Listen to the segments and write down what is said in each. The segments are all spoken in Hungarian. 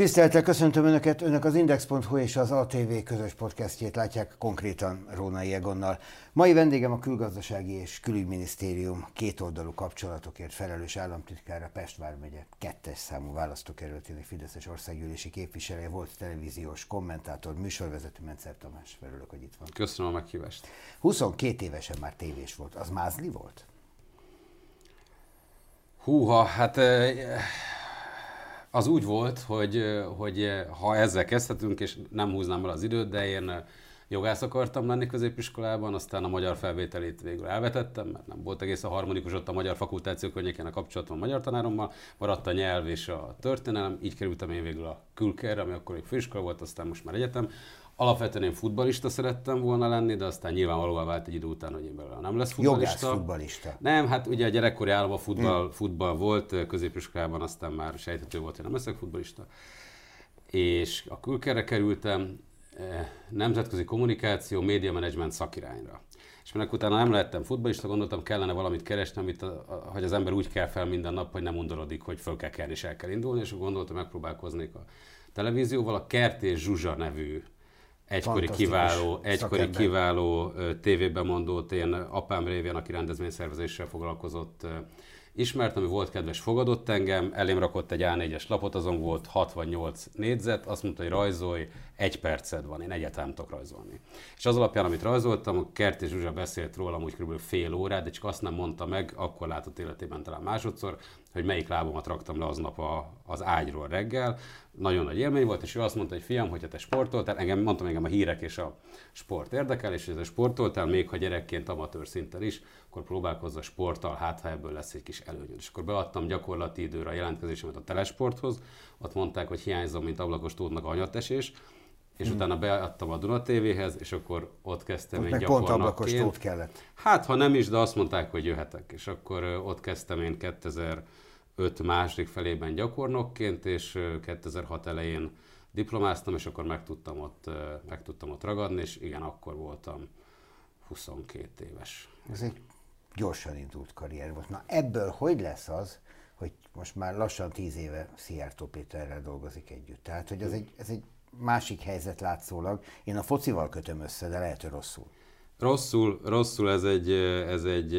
Tiszteltel köszöntöm Önöket, Önök az Index.hu és az ATV közös podcastjét látják konkrétan Rónai Egonnal. Mai vendégem a Külgazdasági és Külügyminisztérium kétoldalú kapcsolatokért felelős államtitkára Pest vármegye kettes számú választókerületének Fideszes országgyűlési képviselője volt televíziós kommentátor, műsorvezető Mencer Tamás. Örülök, hogy itt van. Köszönöm a meghívást. 22 évesen már tévés volt. Az mázli volt? Húha, hát az úgy volt, hogy, hogy ha ezzel kezdhetünk, és nem húznám el az időt, de én jogász akartam lenni középiskolában, aztán a magyar felvételét végül elvetettem, mert nem volt egész a harmonikus ott a magyar fakultáció környékén a kapcsolatom a magyar tanárommal, maradt a nyelv és a történelem, így kerültem én végül a külkerre, ami akkor egy főiskola volt, aztán most már egyetem. Alapvetően én futbalista szerettem volna lenni, de aztán nyilvánvalóan vált egy idő után, hogy én belőle nem lesz futbalista. Jogász futbalista. Nem, hát ugye a gyerekkori állam a futball, hmm. futball volt, középiskolában aztán már sejthető volt, hogy nem leszek futbalista. És a külkerre kerültem, nemzetközi kommunikáció, média management szakirányra. És minek utána nem lehettem futballista, gondoltam, kellene valamit keresni, amit a, a, hogy az ember úgy kell fel minden nap, hogy nem undorodik, hogy föl kell kelni és el kell indulni, és gondoltam, megpróbálkoznék a televízióval. A Kert és Zsuzsa nevű egykori kiváló, egykori kiváló tévében mondott, én apám révén, aki rendezvényszervezéssel foglalkozott, ismert, ami volt kedves, fogadott engem, elém rakott egy A4-es lapot, azon volt 68 négyzet, azt mondta, hogy rajzolj, egy perced van, én egyáltalán nem tudok rajzolni. És az alapján, amit rajzoltam, a Kert Zsuzsa beszélt rólam úgy kb. fél órát, de csak azt nem mondta meg, akkor látott életében talán másodszor, hogy melyik lábomat raktam le aznap a, az ágyról reggel. Nagyon nagy élmény volt, és ő azt mondta, hogy fiam, hogyha te sportoltál, engem, mondtam engem a hírek és a sport érdekel, és ez a sportoltál, még ha gyerekként amatőr szinten is, akkor próbálkozz a sporttal, hát ha ebből lesz egy kis előnyöd. És akkor beadtam gyakorlati időre a jelentkezésemet a telesporthoz, ott mondták, hogy hiányzom, mint ablakos tódnak anyatesés, és hmm. utána beadtam a Duna TV-hez, és akkor ott kezdtem ott én pont ablakos tót kellett. Hát, ha nem is, de azt mondták, hogy jöhetek. És akkor ott kezdtem én 2005 második felében gyakornokként, és 2006 elején diplomáztam, és akkor meg tudtam ott, meg tudtam ott ragadni, és igen, akkor voltam 22 éves. Ez egy gyorsan indult karrier volt. Na ebből hogy lesz az, hogy most már lassan tíz éve Szijjártó Péterrel dolgozik együtt? Tehát, hogy ez egy, ez egy másik helyzet látszólag. Én a focival kötöm össze, de lehet, hogy rosszul. Rosszul, rosszul ez egy, ez egy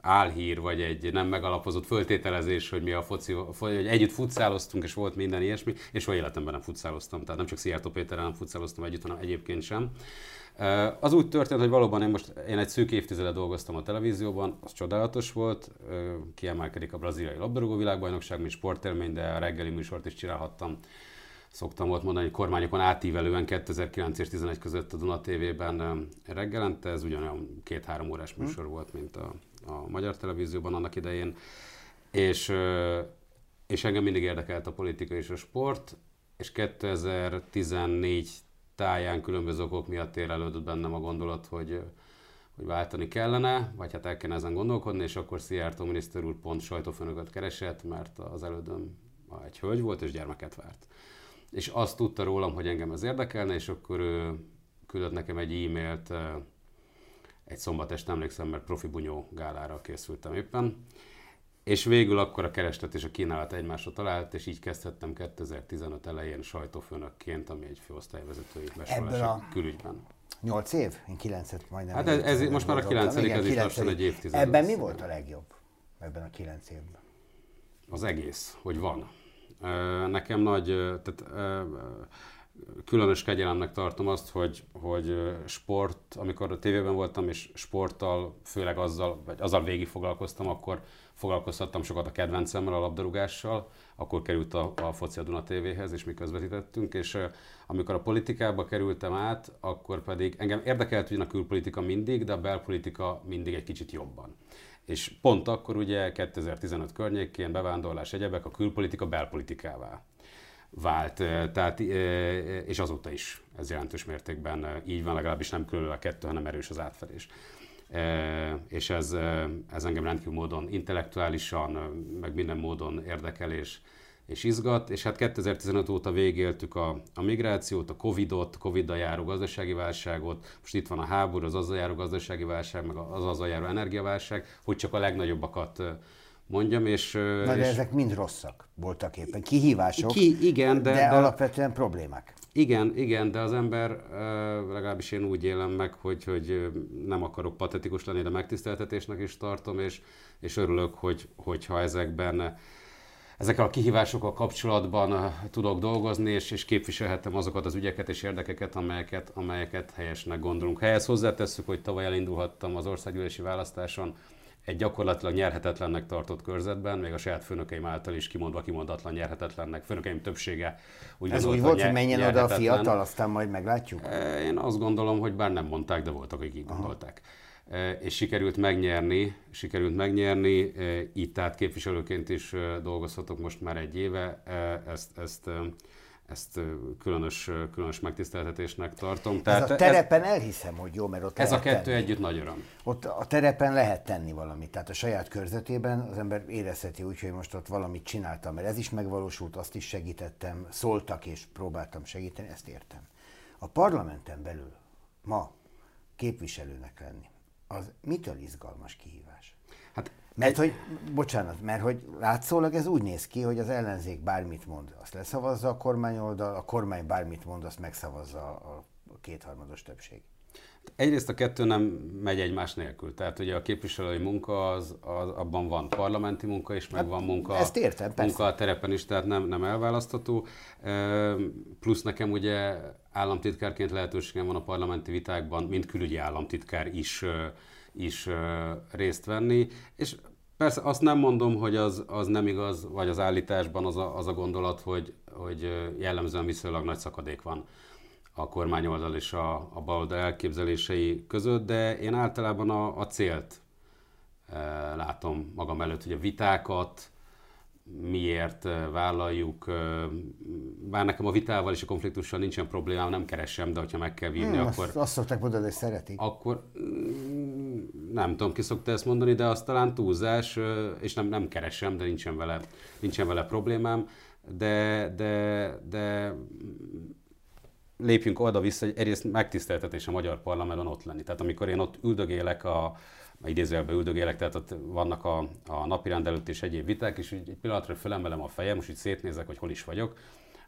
álhír, vagy egy nem megalapozott föltételezés, hogy mi a foci, hogy együtt futszáloztunk, és volt minden ilyesmi, és soha életemben nem futszáloztam, tehát nem csak Szijjártó Péterrel nem futszáloztam együtt, hanem egyébként sem. Az úgy történt, hogy valóban én most én egy szűk évtizedet dolgoztam a televízióban, az csodálatos volt, kiemelkedik a braziliai labdarúgó világbajnokság, mint sportélmény, de a reggeli műsort is csinálhattam szoktam volt mondani, hogy kormányokon átívelően 2009 és 2011 között a Duna TV-ben reggelente, ez ugyanolyan két-három órás hm. műsor volt, mint a, a Magyar Televízióban annak idején, és, és engem mindig érdekelt a politika és a sport, és 2014 táján különböző okok miatt érelődött bennem a gondolat, hogy, hogy váltani kellene, vagy hát el kellene ezen gondolkodni, és akkor Szijjártó miniszter úr pont sajtófőnököt keresett, mert az elődöm egy hölgy volt, és gyermeket várt és azt tudta rólam, hogy engem ez érdekelne, és akkor ő küldött nekem egy e-mailt, egy szombat este emlékszem, mert profi bunyó gálára készültem éppen, és végül akkor a kereslet és a kínálat egymásra talált, és így kezdhettem 2015 elején sajtófőnökként, ami egy főosztályvezetői besorolás a külügyben. 8 év? Én 9-et majdnem. Hát ez, ez most már a 9 ez is lassan egy évtized. Ebben mi volt a legjobb? Ebben a 9 évben? Az egész, hogy van. Nekem nagy, tehát különös kegyelemnek tartom azt, hogy, hogy sport, amikor a tévében voltam, és sporttal, főleg azzal, vagy azzal végig foglalkoztam, akkor foglalkoztattam sokat a kedvencemmel, a labdarúgással, akkor került a, a Foci a Duna TV-hez, és mi közvetítettünk, és amikor a politikába kerültem át, akkor pedig engem érdekelt ugyan a külpolitika mindig, de a belpolitika mindig egy kicsit jobban. És pont akkor ugye 2015 környékén bevándorlás egyebek a külpolitika belpolitikává vált, tehát, és azóta is ez jelentős mértékben így van, legalábbis nem különül a kettő, hanem erős az átfedés. És ez, ez engem rendkívül módon intellektuálisan, meg minden módon érdekel és, és izgat, és hát 2015 óta végéltük a, a migrációt, a Covidot, Covid-dal járó gazdasági válságot, most itt van a háború, az azzal járó gazdasági válság, meg az azzal járó energiaválság, hogy csak a legnagyobbakat mondjam, és... Na de és ezek mind rosszak voltak éppen, kihívások, ki, igen, de, de, de, alapvetően problémák. igen, igen, de az ember, legalábbis én úgy élem meg, hogy, hogy nem akarok patetikus lenni, de megtiszteltetésnek is tartom, és, és örülök, hogy, hogyha ezekben ezekkel a kihívásokkal kapcsolatban tudok dolgozni, és, és képviselhetem azokat az ügyeket és érdekeket, amelyeket, amelyeket helyesnek gondolunk. Helyez hozzátesszük, hogy tavaly elindulhattam az országgyűlési választáson egy gyakorlatilag nyerhetetlennek tartott körzetben, még a saját főnökeim által is kimondva kimondatlan nyerhetetlennek. Főnökeim többsége úgy Ez úgy volt, hogy menjen oda a fiatal, aztán majd meglátjuk? Én azt gondolom, hogy bár nem mondták, de voltak, akik így gondolták. És sikerült megnyerni, sikerült megnyerni, így tehát képviselőként is dolgozhatok most már egy éve, ezt, ezt ezt különös, különös megtiszteltetésnek tartom. Tehát ez a terepen ez, elhiszem, hogy jó, mert ott Ez a kettő tenni. együtt nagy öröm. Ott a terepen lehet tenni valamit, tehát a saját körzetében az ember érezheti úgy, hogy most ott valamit csináltam, mert ez is megvalósult, azt is segítettem, szóltak és próbáltam segíteni, ezt értem. A parlamenten belül ma képviselőnek lenni, az mitől izgalmas kihívás? Hát Mert hogy, bocsánat, mert hogy látszólag ez úgy néz ki, hogy az ellenzék bármit mond, azt leszavazza a kormányoldal, a kormány bármit mond, azt megszavazza a kétharmados többség. Egyrészt a kettő nem megy egymás nélkül. Tehát ugye a képviselői munka, az, az abban van parlamenti munka is, meg Hát, van munka, ezt értem, persze. munka a terepen is, tehát nem, nem elválasztható. Plusz nekem ugye államtitkárként lehetőségem van a parlamenti vitákban, mint külügyi államtitkár is, is részt venni, és Persze azt nem mondom, hogy az, az nem igaz, vagy az állításban az a, az a gondolat, hogy, hogy jellemzően viszonylag nagy szakadék van a kormányoldal és a, a baloldal elképzelései között, de én általában a, a célt e, látom magam előtt, hogy a vitákat miért e, vállaljuk, e, bár nekem a vitával és a konfliktussal nincsen problémám, nem keresem, de hogyha meg kell vívni, Hmm, akkor, azt, azt szokták mondani, hogy szeretik. akkor mm, nem tudom, ki szokta ezt mondani, de az talán túlzás, és nem, nem keresem, de nincsen vele, nincsen vele problémám, de, de, de lépjünk oda-vissza, hogy egyrészt megtiszteltetés a magyar parlamentben ott lenni. Tehát amikor én ott üldögélek a idézőjelben üldögélek, tehát ott vannak a, a napirend előtt és egyéb viták, és úgy egy pillanatra fölemelem a fejem, most így szétnézek, hogy hol is vagyok,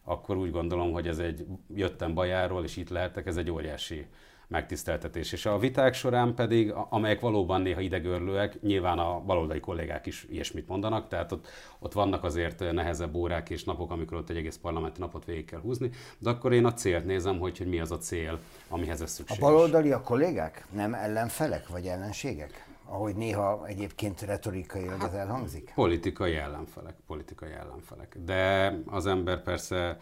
akkor úgy gondolom, hogy ez egy jöttem bajáról, és itt lehetek, ez egy óriási megtiszteltetés. És a viták során pedig, a- amelyek valóban néha idegörlőek, nyilván a baloldali kollégák is ilyesmit mondanak, tehát ott, ott vannak azért nehezebb órák és napok, amikor ott egy egész parlamenti napot végig kell húzni, de akkor én a célt nézem, hogy, hogy mi az a cél, amihez ez A szükséges. baloldali a kollégák nem ellenfelek vagy ellenségek? Ahogy néha egyébként retorikailag ez elhangzik? Politikai ellenfelek, politikai ellenfelek. De az ember persze,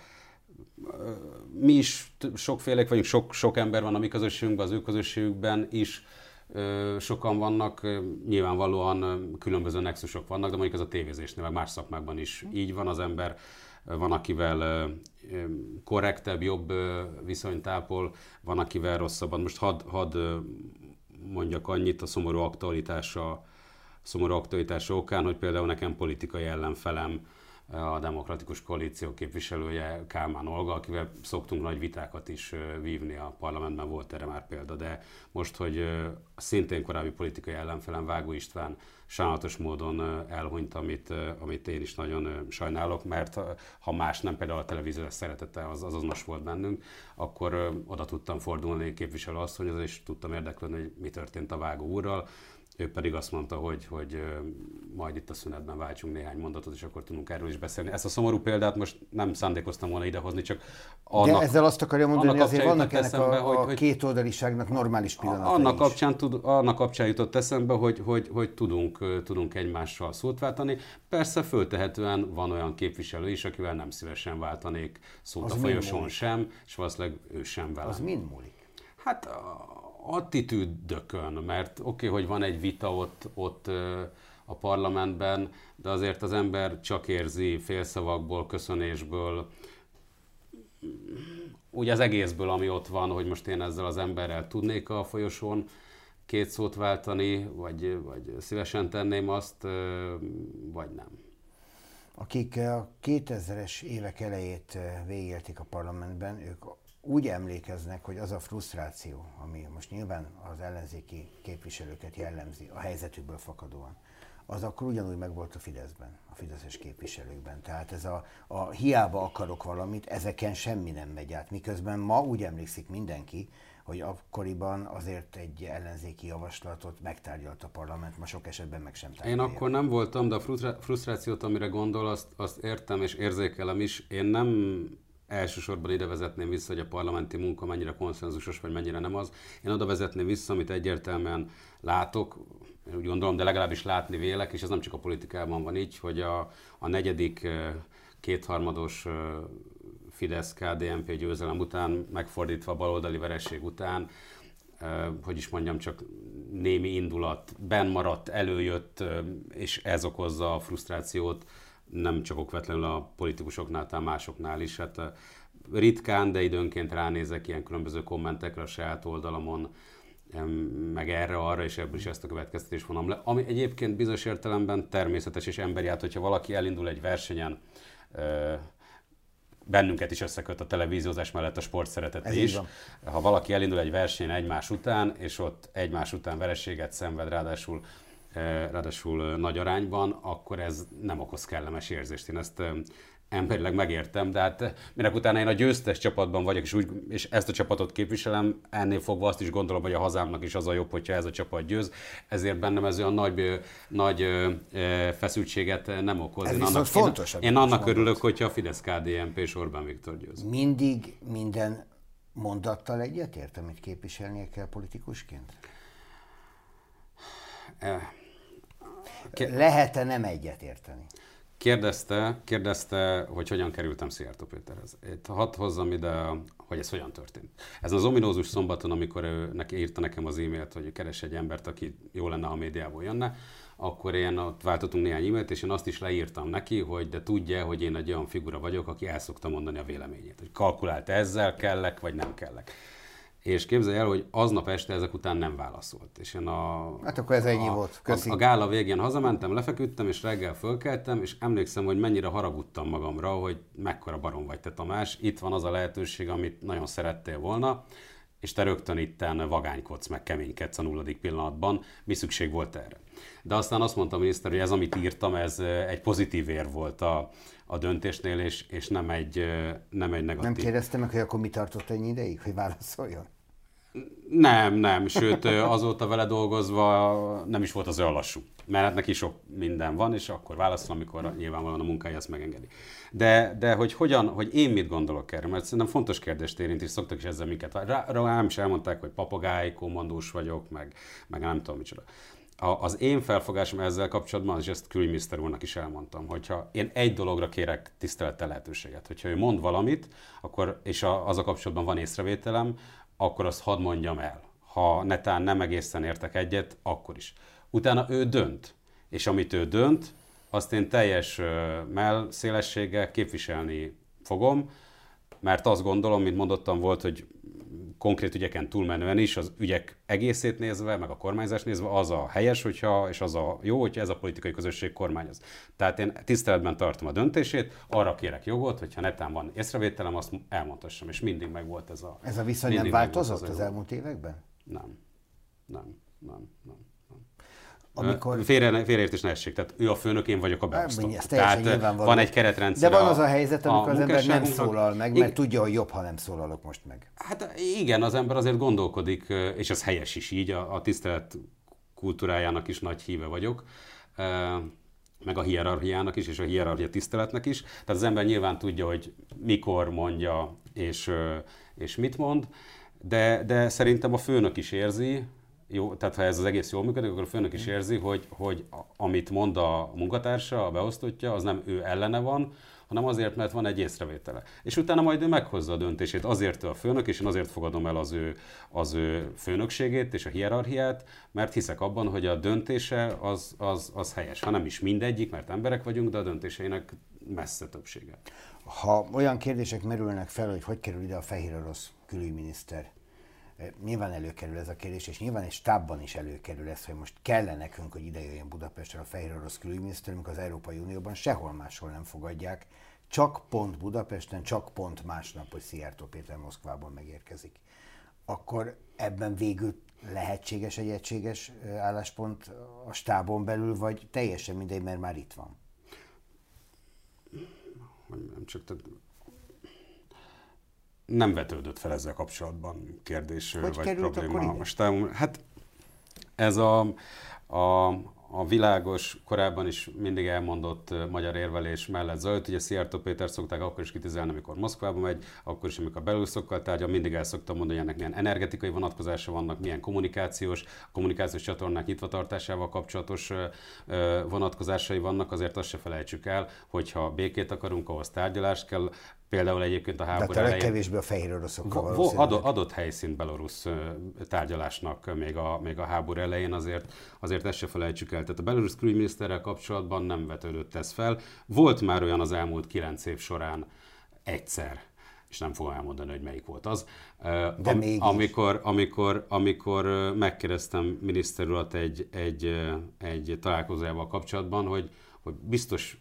mi is sokfélek vagyunk, sok, sok ember van a mi közösségünkben, az ő közösségükben is. Sokan vannak, nyilvánvalóan különböző nexusok vannak, de mondjuk ez a tévézésnél, meg más szakmákban is így van, az ember van, akivel korrektebb, jobb ö, viszonyt ápol, van, akivel rosszabban. Most hadd had, mondjak annyit a szomorú aktualitása szomorú aktualitása okán, hogy például nekem politikai ellenfelem a Demokratikus Koalíció képviselője Kálmán Olga, akivel szoktunk nagy vitákat is vívni a parlamentben, volt erre már példa, de most, hogy szintén korábbi politikai ellenfelem Vágó István sajnálatos módon elhunyt, amit, amit én is nagyon sajnálok, mert ha más nem, például a televíziós szeretete az azonos volt bennünk, akkor oda tudtam fordulni képviselő asszonyhoz, és tudtam érdeklődni, hogy mi történt a Vágó úrral, ő pedig azt mondta, hogy, hogy majd itt a szünetben váltsunk néhány mondatot, és akkor tudunk erről is beszélni. Ezt a szomorú példát most nem szándékoztam volna idehozni, csak annak, De ezzel azt akarja mondani, hogy azért vannak ennek eszembe, a, a hogy, két oldaliságnak normális pillanatai annak kapcsán, tud, annak kapcsán jutott eszembe, hogy, hogy, hogy tudunk, tudunk egymással szót váltani. Persze föltehetően van olyan képviselő is, akivel nem szívesen váltanék szót az a folyosón sem, és valószínűleg ő sem velem. Az mind múlik? Hát attitűdökön, mert oké, okay, hogy van egy vita ott, ott a parlamentben, de azért az ember csak érzi félszavakból, köszönésből, úgy az egészből, ami ott van, hogy most én ezzel az emberrel tudnék a folyosón két szót váltani, vagy, vagy szívesen tenném azt, vagy nem. Akik a 2000-es évek elejét végélték a parlamentben, ők úgy emlékeznek, hogy az a frusztráció, ami most nyilván az ellenzéki képviselőket jellemzi, a helyzetükből fakadóan, az akkor ugyanúgy megvolt a Fideszben, a fideszes képviselőkben. Tehát ez a, a hiába akarok valamit, ezeken semmi nem megy át. Miközben ma úgy emlékszik mindenki, hogy akkoriban azért egy ellenzéki javaslatot megtárgyalt a parlament, ma sok esetben meg sem tárgyalja. Én akkor nem voltam, de a frusztrációt, amire gondol, azt, azt értem és érzékelem is. Én nem elsősorban ide vezetném vissza, hogy a parlamenti munka mennyire konszenzusos, vagy mennyire nem az. Én oda vezetném vissza, amit egyértelműen látok, úgy gondolom, de legalábbis látni vélek, és ez nem csak a politikában van így, hogy a, a negyedik kétharmados fidesz KDNP győzelem után, megfordítva baloldali vereség után, hogy is mondjam, csak némi indulat ben maradt, előjött, és ez okozza a frusztrációt nem csak okvetlenül a politikusoknál, tehát másoknál is. Hát ritkán, de időnként ránézek ilyen különböző kommentekre a saját oldalamon, meg erre, arra, és ebből is ezt a következtetést vonom le. Ami egyébként bizonyos értelemben természetes és emberi, hát hogyha valaki elindul egy versenyen, bennünket is összeköt a televíziózás mellett a sport szeretete is. Van. Ha valaki elindul egy versenyen egymás után, és ott egymás után vereséget szenved, ráadásul ráadásul nagy arányban, akkor ez nem okoz kellemes érzést. Én ezt emberileg megértem, de hát minek utána én a győztes csapatban vagyok, és, úgy, és ezt a csapatot képviselem, ennél fogva azt is gondolom, hogy a hazámnak is az a jobb, hogyha ez a csapat győz, ezért bennem ez olyan nagy, nagy feszültséget nem okoz. Ez én annak, fontos. Én, én annak örülök, hogyha a Fidesz KDNP és Orbán Viktor győz. Mindig minden mondattal egyetért, amit képviselnie kell politikusként? Lehet-e nem egyetérteni? Kérdezte, kérdezte, hogy hogyan kerültem Szijjártó Péterhez. Itt hadd hozzam ide, hogy ez hogyan történt. Ez az ominózus szombaton, amikor ő neki írta nekem az e-mailt, hogy keres egy embert, aki jó lenne, ha a médiából jönne, akkor én ott váltottunk néhány e-mailt, és én azt is leírtam neki, hogy de tudja, hogy én egy olyan figura vagyok, aki el szokta mondani a véleményét. Hogy kalkulált ezzel kellek, vagy nem kellek. És képzelj el, hogy aznap este ezek után nem válaszolt. És én a, hát akkor ez ennyi a, volt. Köszi. A, a gála végén hazamentem, lefeküdtem, és reggel fölkeltem, és emlékszem, hogy mennyire haragudtam magamra, hogy mekkora barom vagy te Tamás. Itt van az a lehetőség, amit nagyon szerettél volna, és te rögtön itten vagánykodsz, meg keménykedsz a nulladik pillanatban. Mi szükség volt erre? De aztán azt mondta a miniszter, hogy ez, amit írtam, ez egy pozitív ér volt a, a döntésnél, és, és nem, egy, nem egy negatív. Nem kérdezte meg, hogy akkor mi tartott ennyi ideig, hogy válaszoljon? Nem, nem, sőt azóta vele dolgozva nem is volt az olyan lassú. Mert hát neki sok minden van, és akkor válaszol, amikor nyilvánvalóan a munkája ezt megengedi. De, de hogy hogyan, hogy én mit gondolok erről, mert szerintem fontos kérdést érint, és szoktak is ezzel minket. Rá, rám is elmondták, hogy papagáj, kommandós vagyok, meg, meg nem tudom micsoda a, az én felfogásom ezzel kapcsolatban, és ezt külügyminiszter úrnak is elmondtam, hogyha én egy dologra kérek tisztelettel lehetőséget, hogyha ő mond valamit, akkor, és a, az a kapcsolatban van észrevételem, akkor azt hadd mondjam el. Ha netán nem egészen értek egyet, akkor is. Utána ő dönt, és amit ő dönt, azt én teljes mell szélességgel képviselni fogom, mert azt gondolom, mint mondottam, volt, hogy konkrét ügyeken túlmenően is, az ügyek egészét nézve, meg a kormányzás nézve, az a helyes, hogyha, és az a jó, hogyha ez a politikai közösség kormányoz. Tehát én tiszteletben tartom a döntését, arra kérek jogot, hogyha netán van észrevételem, azt elmondhassam, és mindig meg volt ez a... Ez a viszony nem változott az, az elmúlt években? Nem. Nem. Nem. Nem. Amikor... Félre, félreértés ne essék, tehát ő a főnök, én vagyok a beosztó. Tehát van egy keretrendszer. De van az a helyzet, amikor az ember nem szólal meg, mert tudja, hogy jobb, ha nem szólalok most meg. Hát igen, az ember azért gondolkodik, és ez helyes is így, a, a tisztelet kultúrájának is nagy híve vagyok meg a hierarchiának is, és a hierarchia tiszteletnek is. Tehát az ember nyilván tudja, hogy mikor mondja, és, és mit mond, de, de szerintem a főnök is érzi, jó, tehát ha ez az egész jól működik, akkor a főnök is érzi, hogy, hogy amit mond a munkatársa, a beosztottja, az nem ő ellene van, hanem azért, mert van egy észrevétele. És utána majd ő meghozza a döntését, azért ő a főnök, és én azért fogadom el az ő, az ő főnökségét és a hierarchiát, mert hiszek abban, hogy a döntése az, az, az helyes. Ha nem is mindegyik, mert emberek vagyunk, de a döntéseinek messze többsége. Ha olyan kérdések merülnek fel, hogy hogy kerül ide a fehér orosz külügyminiszter, Nyilván előkerül ez a kérdés, és nyilván egy stábban is előkerül ez, hogy most kellene nekünk, hogy ide jöjjön Budapestre a fehér orosz külügyminiszter, amikor az Európai Unióban sehol máshol nem fogadják, csak pont Budapesten, csak pont másnap, hogy Szijjártó Péter Moszkvában megérkezik. Akkor ebben végül lehetséges egy egységes álláspont a stábon belül, vagy teljesen mindegy, mert már itt van? nem csak tehát nem vetődött fel ezzel kapcsolatban kérdés hogy vagy probléma. Most hát ez a, a, a világos, korábban is mindig elmondott magyar érvelés mellett zajlott. Ugye Szijjártó Péter szokták akkor is kritizálni, amikor Moszkvába megy, akkor is, amikor belülszokkal tárgyal, mindig el szoktam mondani, hogy ennek milyen energetikai vonatkozása vannak, milyen kommunikációs, kommunikációs csatornák nyitvatartásával kapcsolatos vonatkozásai vannak, azért azt se felejtsük el, hogyha békét akarunk, ahhoz tárgyalást kell, Például egyébként a háború De a legkevésbé a fehér oroszokkal vo, adott, adott helyszínt belorusz tárgyalásnak még a, még a háború elején, azért, azért ezt se felejtsük el. Tehát a belorusz külügyminiszterrel kapcsolatban nem vetődött ez fel. Volt már olyan az elmúlt kilenc év során egyszer, és nem fogom elmondani, hogy melyik volt az. De Am, amikor, amikor, amikor megkérdeztem miniszter urat egy, egy, egy találkozójával kapcsolatban, hogy, hogy biztos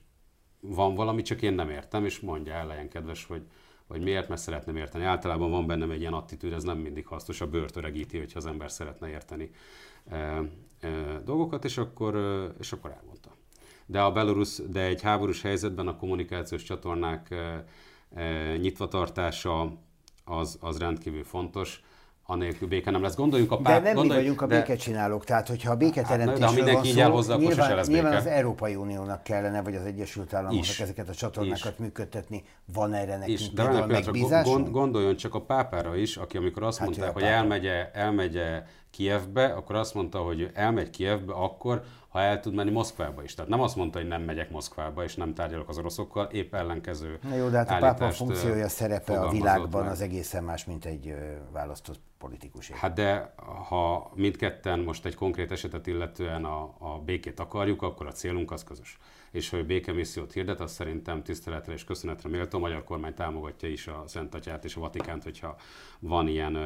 van valami, csak én nem értem, és mondja el, legyen kedves, hogy, hogy miért, mert szeretném érteni. Általában van bennem egy ilyen attitűd, ez nem mindig hasznos, a bőrt öregíti, hogyha az ember szeretne érteni e, e, dolgokat, és akkor, és akkor elmondta. De a Belarus, de egy háborús helyzetben a kommunikációs csatornák e, e, nyitvatartása az, az rendkívül fontos anélkül béke nem lesz. Gondoljunk a pár... De nem gondolj, mi vagyunk a de... békecsinálók, tehát hogyha a béketeremtésről hát, de mindenki van szó, hozzá, nyilván, lesz nyilván az Európai Uniónak kellene, vagy az Egyesült Államoknak is. ezeket a csatornákat is. működtetni. Van erre nekünk is. De például gond, gondoljon csak a pápára is, aki amikor azt hát mondták, hogy elmegye, elmegye Kievbe, akkor azt mondta, hogy elmegy Kievbe akkor, ha el tud menni Moszkvába is. Tehát nem azt mondta, hogy nem megyek Moszkvába, és nem tárgyalok az oroszokkal, épp ellenkező Na jó, de hát a pápa funkciója, szerepe a világban meg. az egészen más, mint egy választott politikus. Hát de ha mindketten most egy konkrét esetet illetően a, a békét akarjuk, akkor a célunk az közös és hogy békemissziót hirdet, az szerintem tiszteletre és köszönetre méltó. A magyar kormány támogatja is a Szent Atyát és a Vatikánt, hogyha van ilyen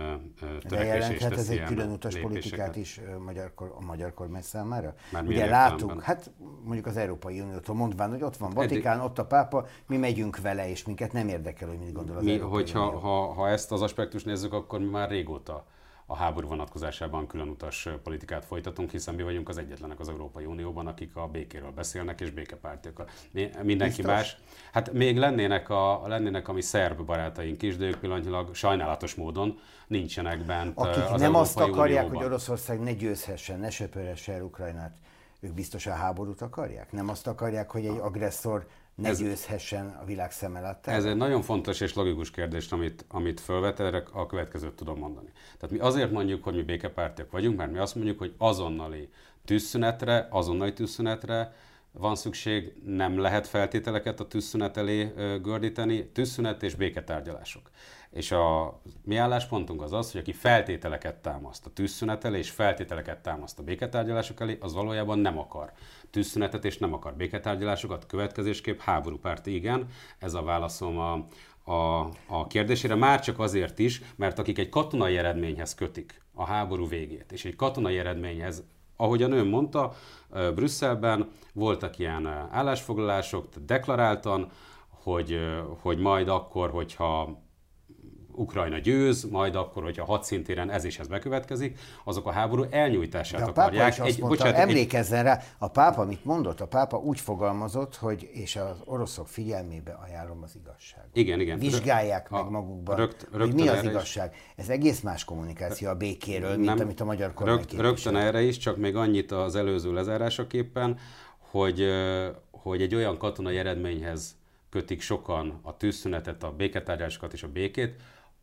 törekvés és ez egy külön utas politikát is magyar, a magyar kormány számára? Már Ugye látunk, hát mondjuk az Európai Uniótól mondván, hogy ott van Vatikán, Eddig... ott a pápa, mi megyünk vele, és minket nem érdekel, hogy mit gondol az mi, Európai hogyha, Unió. Ha, ha ezt az aspektust nézzük, akkor mi már régóta a háború vonatkozásában külön utas politikát folytatunk, hiszen mi vagyunk az egyetlenek az Európai Unióban, akik a békéről beszélnek, és békepártiak. Mindenki Biztos? más. Hát még lennének a, lennének a mi szerb barátaink is, de ők pillanatilag sajnálatos módon nincsenek bent Akik az nem Európai azt akarják, Unióban. hogy Oroszország ne győzhessen, ne söpörhesse el Ukrajnát, ők biztosan háborút akarják? Nem azt akarják, hogy egy agresszor ne ez, győzhessen a világ szem előtt? Ez egy nagyon fontos és logikus kérdés, amit, amit felvet, erre a következőt tudom mondani. Tehát mi azért mondjuk, hogy mi békepártiak vagyunk, mert mi azt mondjuk, hogy azonnali tűzszünetre, azonnali tűzszünetre van szükség, nem lehet feltételeket a tűzszünet elé gördíteni, tűzszünet és béketárgyalások. És a mi álláspontunk az az, hogy aki feltételeket támaszt a tűzszünet elé, és feltételeket támaszt a béketárgyalások elé, az valójában nem akar tűzszünetet, és nem akar béketárgyalásokat. Következésképp háborúpárti igen. Ez a válaszom a, a, a kérdésére, már csak azért is, mert akik egy katonai eredményhez kötik a háború végét, és egy katonai eredményhez, ahogy a nőm mondta, Brüsszelben voltak ilyen állásfoglalások, deklaráltan, hogy, hogy majd akkor, hogyha Ukrajna győz, majd akkor, hogyha hadszintéren ez is ez bekövetkezik, azok a háború elnyújtását De a pápa akarják. is azt mondta, bocsánat, emlékezzen rá, a pápa mit mondott? A pápa úgy fogalmazott, hogy és az oroszok figyelmébe ajánlom az igazságot. Igen, igen. Vizsgálják a, meg magukban, rögt, hogy mi az igazság. Ez egész más kommunikáció a békéről, mint Nem, amit a magyar kormány rögt, Rögtön erre is, csak még annyit az előző lezárásaképpen, hogy, hogy egy olyan katonai eredményhez kötik sokan a tűzszünetet, a béketárgyásokat és a békét,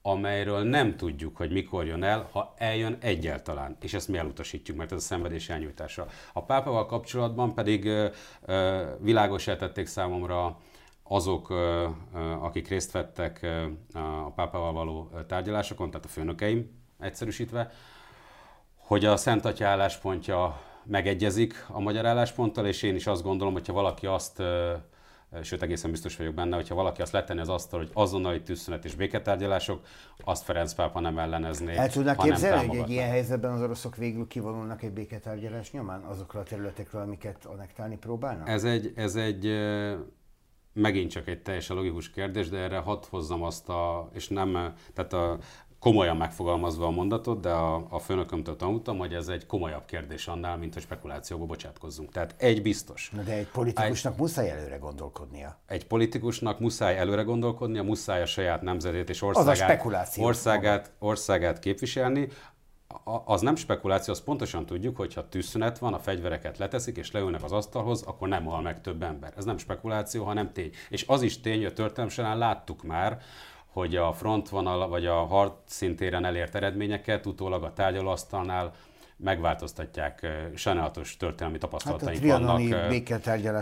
amelyről nem tudjuk, hogy mikor jön el, ha eljön egyáltalán, és ezt mi elutasítjuk, mert ez a szenvedés elnyújtása. A pápával kapcsolatban pedig ö, ö, világosá tették számomra azok, ö, akik részt vettek a pápával való tárgyalásokon, tehát a főnökeim egyszerűsítve, hogy a Szent Atya álláspontja megegyezik a magyar állásponttal, és én is azt gondolom, hogyha valaki azt sőt egészen biztos vagyok benne, hogyha valaki azt letenni az asztal, hogy azonnali tűzszünet és béketárgyalások, azt Ferenc pápa nem ellenezné. El tudnak képzelni, hogy egy ilyen helyzetben az oroszok végül kivonulnak egy béketárgyalás nyomán azokról a területekről, amiket anektálni próbálnak? Ez egy, ez egy megint csak egy teljesen logikus kérdés, de erre hadd hozzam azt a, és nem, tehát a, komolyan megfogalmazva a mondatot, de a, a főnökömtől tanultam, hogy ez egy komolyabb kérdés annál, mint hogy spekulációba bocsátkozzunk. Tehát egy biztos. Na de egy politikusnak egy, muszáj előre gondolkodnia. Egy politikusnak muszáj előre gondolkodnia, muszáj a saját nemzetét és országát, országát, országát képviselni. Az nem spekuláció, azt pontosan tudjuk, hogy ha tűzszünet van, a fegyvereket leteszik és leülnek az asztalhoz, akkor nem hal meg több ember. Ez nem spekuláció, hanem tény. És az is tény, hogy a történelem során láttuk már, hogy a frontvonal vagy a harc szintéren elért eredményeket utólag a tárgyalóasztalnál megváltoztatják, sajnálatos történelmi tapasztalataink hát vannak.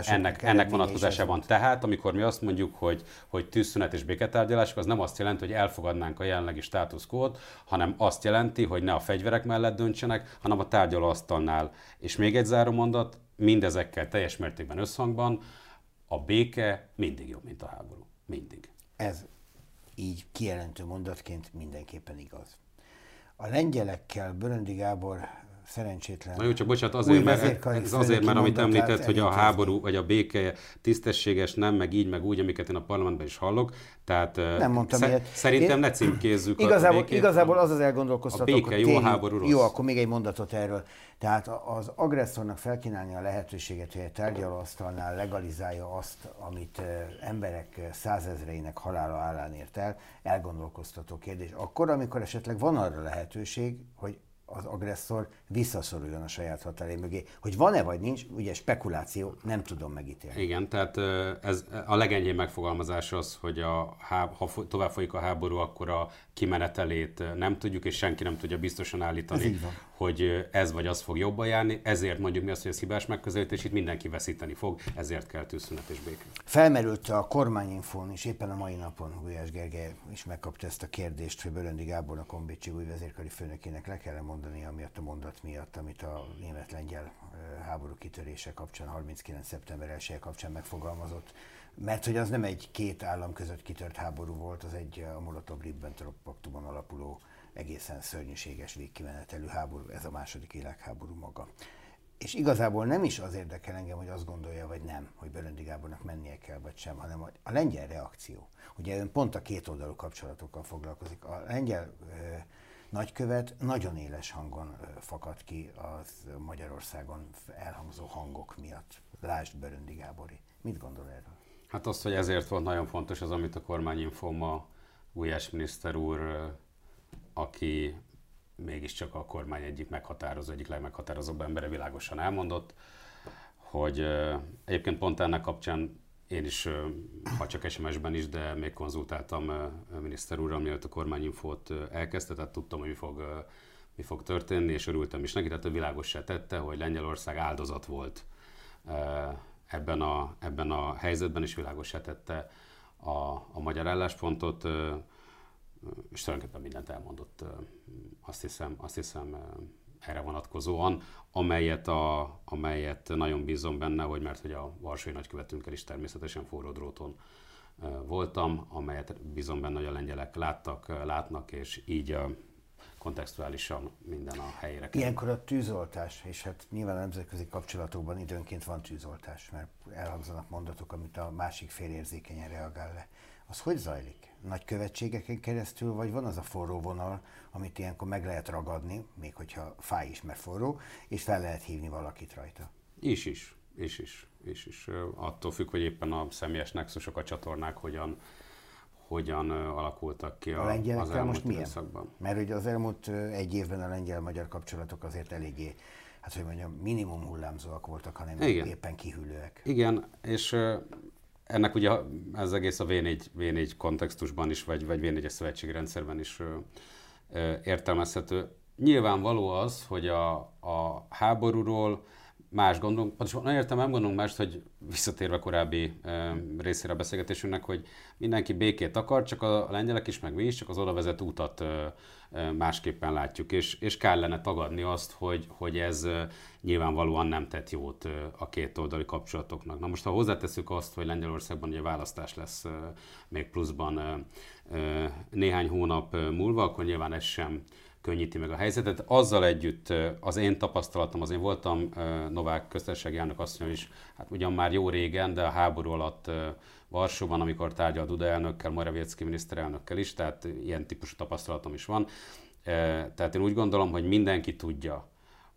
Ennek, ennek vonatkozásában. Tehát, amikor mi azt mondjuk, hogy, hogy tűzszünet és béketárgyalások, az nem azt jelenti, hogy elfogadnánk a jelenlegi status quo hanem azt jelenti, hogy ne a fegyverek mellett döntsenek, hanem a tárgyalóasztalnál. És még egy záró mondat, mindezekkel teljes mértékben összhangban, a béke mindig jobb, mint a háború. Mindig. Ez így kijelentő mondatként mindenképpen igaz. A lengyelekkel Böröndi Gábor szerencsétlen. Na jó, csak bocsánat, azért, mert, ez azért, mert amit említett, hogy a háború vagy a béke tisztességes, nem, meg így, meg úgy, amiket én a parlamentben is hallok. Tehát nem mondtam sze- ilyet. Szerintem én... ne címkézzük igazából, a békét. Igazából az az elgondolkoztató, a béke jó, a háború rossz. Jó, akkor még egy mondatot erről. Tehát az agresszornak felkínálni a lehetőséget, hogy egy tárgyalóasztalnál legalizálja azt, amit emberek százezreinek halála állán ért el, elgondolkoztató kérdés. Akkor, amikor esetleg van arra lehetőség, hogy az agresszor visszaszoruljon a saját határé mögé. Hogy van-e vagy nincs, ugye spekuláció, nem tudom megítélni. Igen, tehát ez a legenyhébb megfogalmazás az, hogy a, ha tovább folyik a háború, akkor a kimenetelét nem tudjuk, és senki nem tudja biztosan állítani, hogy ez vagy az fog jobban járni. Ezért mondjuk mi azt, hogy ez hibás megközelítés, itt mindenki veszíteni fog, ezért kell tűzszünet és béke. Felmerült a kormányinfón, és éppen a mai napon Gulyás Gergely is megkapta ezt a kérdést, hogy Böröndi Gábor a Konbicsi új vezérkari főnökének le kell mondani, amiatt a mondat miatt, amit a német-lengyel háború kitörése kapcsán, 39. szeptember 1 kapcsán megfogalmazott mert hogy az nem egy két állam között kitört háború volt, az egy a Molotov-Ribbentrop paktumon alapuló egészen szörnyűséges végkimenetelű háború, ez a második világháború maga. És igazából nem is az érdekel engem, hogy azt gondolja, vagy nem, hogy Böröndi Gábornak mennie kell, vagy sem, hanem a lengyel reakció. Ugye ön pont a két oldalú kapcsolatokkal foglalkozik. A lengyel ö, nagykövet nagyon éles hangon ö, fakad ki az Magyarországon elhangzó hangok miatt. Lásd Böröndi Gábori. Mit gondol erről? Hát azt, hogy ezért volt nagyon fontos az, amit a kormányinfó ma Gulyás miniszter úr, aki mégiscsak a kormány egyik meghatározó, egyik legmeghatározóbb embere világosan elmondott, hogy egyébként pont ennek kapcsán én is, ha csak SMS-ben is, de még konzultáltam miniszter úrral, mielőtt a kormányinfót elkezdte, tehát tudtam, hogy mi fog, mi fog történni, és örültem is neki, tehát ő világossá tette, hogy Lengyelország áldozat volt ebben a, ebben a helyzetben is világosá tette a, a magyar álláspontot, és tulajdonképpen mindent elmondott, azt hiszem, azt hiszem erre vonatkozóan, amelyet, a, amelyet nagyon bízom benne, hogy mert hogy a Varsói nagykövetünkkel is természetesen forró dróton voltam, amelyet bízom benne, hogy a lengyelek láttak, látnak, és így kontextuálisan minden a helyére kerül. Ilyenkor a tűzoltás, és hát nyilván a nemzetközi kapcsolatokban időnként van tűzoltás, mert elhangzanak mondatok, amit a másik fél érzékenyen reagál le. Az hogy zajlik? Nagykövetségeken keresztül, vagy van az a forró vonal, amit ilyenkor meg lehet ragadni, még hogyha fáj is, mert forró, és fel lehet hívni valakit rajta? Is is, is is, is is. Attól függ, hogy éppen a személyes nexusok, a csatornák hogyan, hogyan alakultak ki a, a lengyelekkel most milyen? Időszakban. Mert ugye az elmúlt egy évben a lengyel-magyar kapcsolatok azért eléggé, hát hogy mondjam, minimum hullámzóak voltak, hanem Igen. éppen kihűlőek. Igen, és ennek ugye ez egész a V4, V4 kontextusban is, vagy, vagy V4-es szövetségi is ö, ö, értelmezhető. Nyilvánvaló az, hogy a, a háborúról más gondolunk, pontosan nagyon értem, nem gondolunk más, hogy visszatérve korábbi e, részére a beszélgetésünknek, hogy mindenki békét akar, csak a lengyelek is, meg mi is, csak az oda vezető utat e, másképpen látjuk, és, és kellene tagadni azt, hogy, hogy ez nyilvánvalóan nem tett jót a két oldali kapcsolatoknak. Na most, ha hozzáteszük azt, hogy Lengyelországban ugye választás lesz még pluszban néhány hónap múlva, akkor nyilván ez sem könnyíti meg a helyzetet. Azzal együtt az én tapasztalatom, az én voltam Novák köztársasági elnök asszony is, hát ugyan már jó régen, de a háború alatt Varsóban, amikor tárgyal Duda elnökkel, Morawiecki miniszterelnökkel is, tehát ilyen típusú tapasztalatom is van. Tehát én úgy gondolom, hogy mindenki tudja,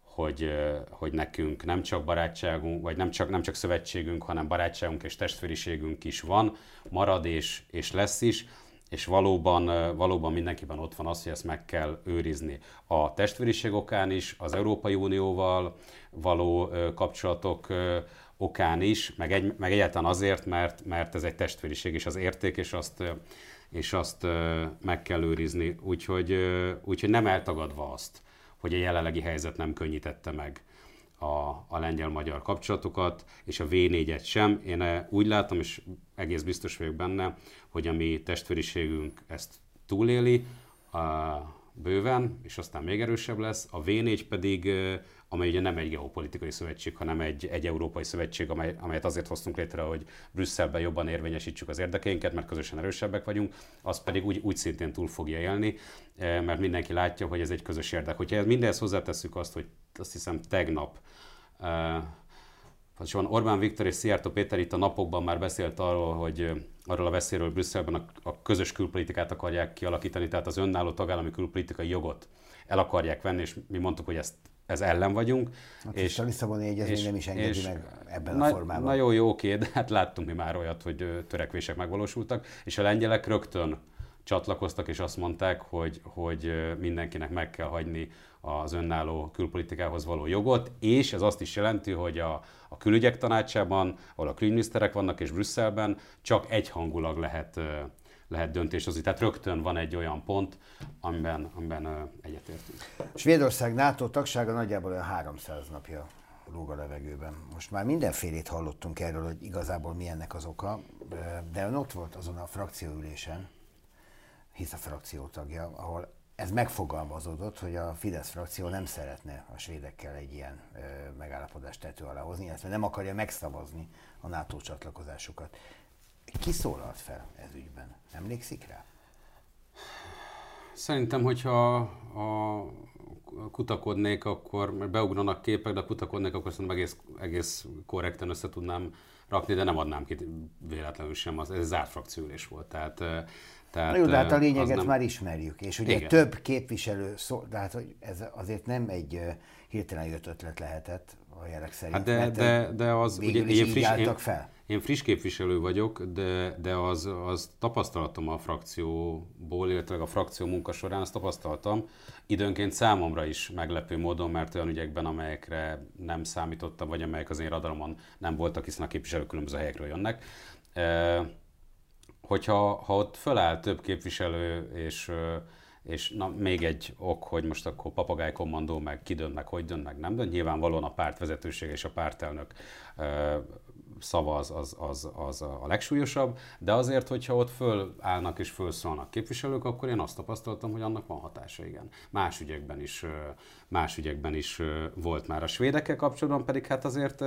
hogy, hogy nekünk nem csak barátságunk, vagy nem csak, nem csak szövetségünk, hanem barátságunk és testvériségünk is van, marad és, és lesz is és valóban, valóban mindenkiben ott van az, hogy ezt meg kell őrizni. A testvériség okán is, az Európai Unióval való kapcsolatok okán is, meg, egy, meg egyáltalán azért, mert, mert ez egy testvériség és az érték, és azt, és azt meg kell őrizni. Úgyhogy, úgyhogy nem eltagadva azt, hogy a jelenlegi helyzet nem könnyítette meg a, a lengyel-magyar kapcsolatokat, és a V4-et sem. Én úgy látom, és egész biztos vagyok benne, hogy a mi testvériségünk ezt túléli a, bőven, és aztán még erősebb lesz. A V4 pedig, amely ugye nem egy geopolitikai szövetség, hanem egy, egy európai szövetség, amely, amelyet azért hoztunk létre, hogy Brüsszelben jobban érvényesítsük az érdekeinket, mert közösen erősebbek vagyunk, az pedig úgy, úgy szintén túl fogja élni, mert mindenki látja, hogy ez egy közös érdek. Hogyha mindenhez hozzátesszük azt, hogy azt hiszem tegnap van Orbán Viktor és Szijjártó Péter itt a napokban már beszélt arról, hogy arról a veszélyről Brüsszelben a, a közös külpolitikát akarják kialakítani, tehát az önálló tagállami külpolitikai jogot el akarják venni, és mi mondtuk, hogy ezt ez ellen vagyunk. Hát és a Lisszaboni egyezmény nem is engedi és meg ebben na, a formában. Na jó, jó, oké, de hát láttunk mi már olyat, hogy törekvések megvalósultak, és a lengyelek rögtön csatlakoztak, és azt mondták, hogy, hogy mindenkinek meg kell hagyni az önálló külpolitikához való jogot, és ez azt is jelenti, hogy a, a külügyek tanácsában, ahol a külügyminiszterek vannak, és Brüsszelben csak egyhangulag lehet, lehet döntés hozni. Tehát rögtön van egy olyan pont, amiben, amiben egyetértünk. Svédország NATO tagsága nagyjából olyan 300 napja lóg a levegőben. Most már mindenfélét hallottunk erről, hogy igazából mi ennek az oka, de ön ott volt azon a frakcióülésen, hisz a frakció tagja, ahol ez megfogalmazódott, hogy a Fidesz frakció nem szeretne a svédekkel egy ilyen ö, megállapodást tető alá hozni, illetve nem akarja megszavazni a NATO csatlakozásukat. Ki szólalt fel ez ügyben? Emlékszik rá? Szerintem, hogyha a kutakodnék, akkor mert beugranak képek, de kutakodnék, akkor szerintem egész, egész korrekten össze tudnám rakni, de nem adnám ki véletlenül sem, az, ez zárt frakciülés volt. Tehát tehát, jó, de hát a lényeget nem... már ismerjük, és ugye Igen. több képviselő, szó, de hát ez azért nem egy hirtelen jött ötlet lehetett a jelek szerint. Hát de, de, de az ugye én friss, én, fel. én friss képviselő vagyok, de, de az, az tapasztalatom a frakcióból, illetve a frakció munka során azt tapasztaltam, időnként számomra is meglepő módon, mert olyan ügyekben, amelyekre nem számítottam, vagy amelyek az én radaromon nem voltak, hiszen a képviselők különböző helyekről jönnek hogyha ha ott föláll több képviselő, és, és na, még egy ok, hogy most akkor papagáj kommandó, meg ki dönt, meg hogy dönt, meg nem dönt, nyilvánvalóan a párt vezetőség és a pártelnök szava az, az, az, az a legsúlyosabb, de azért, hogyha ott fölállnak és fölszólnak képviselők, akkor én azt tapasztaltam, hogy annak van hatása, igen. Más ügyekben is, más ügyekben is volt már a svédekkel kapcsolatban, pedig hát azért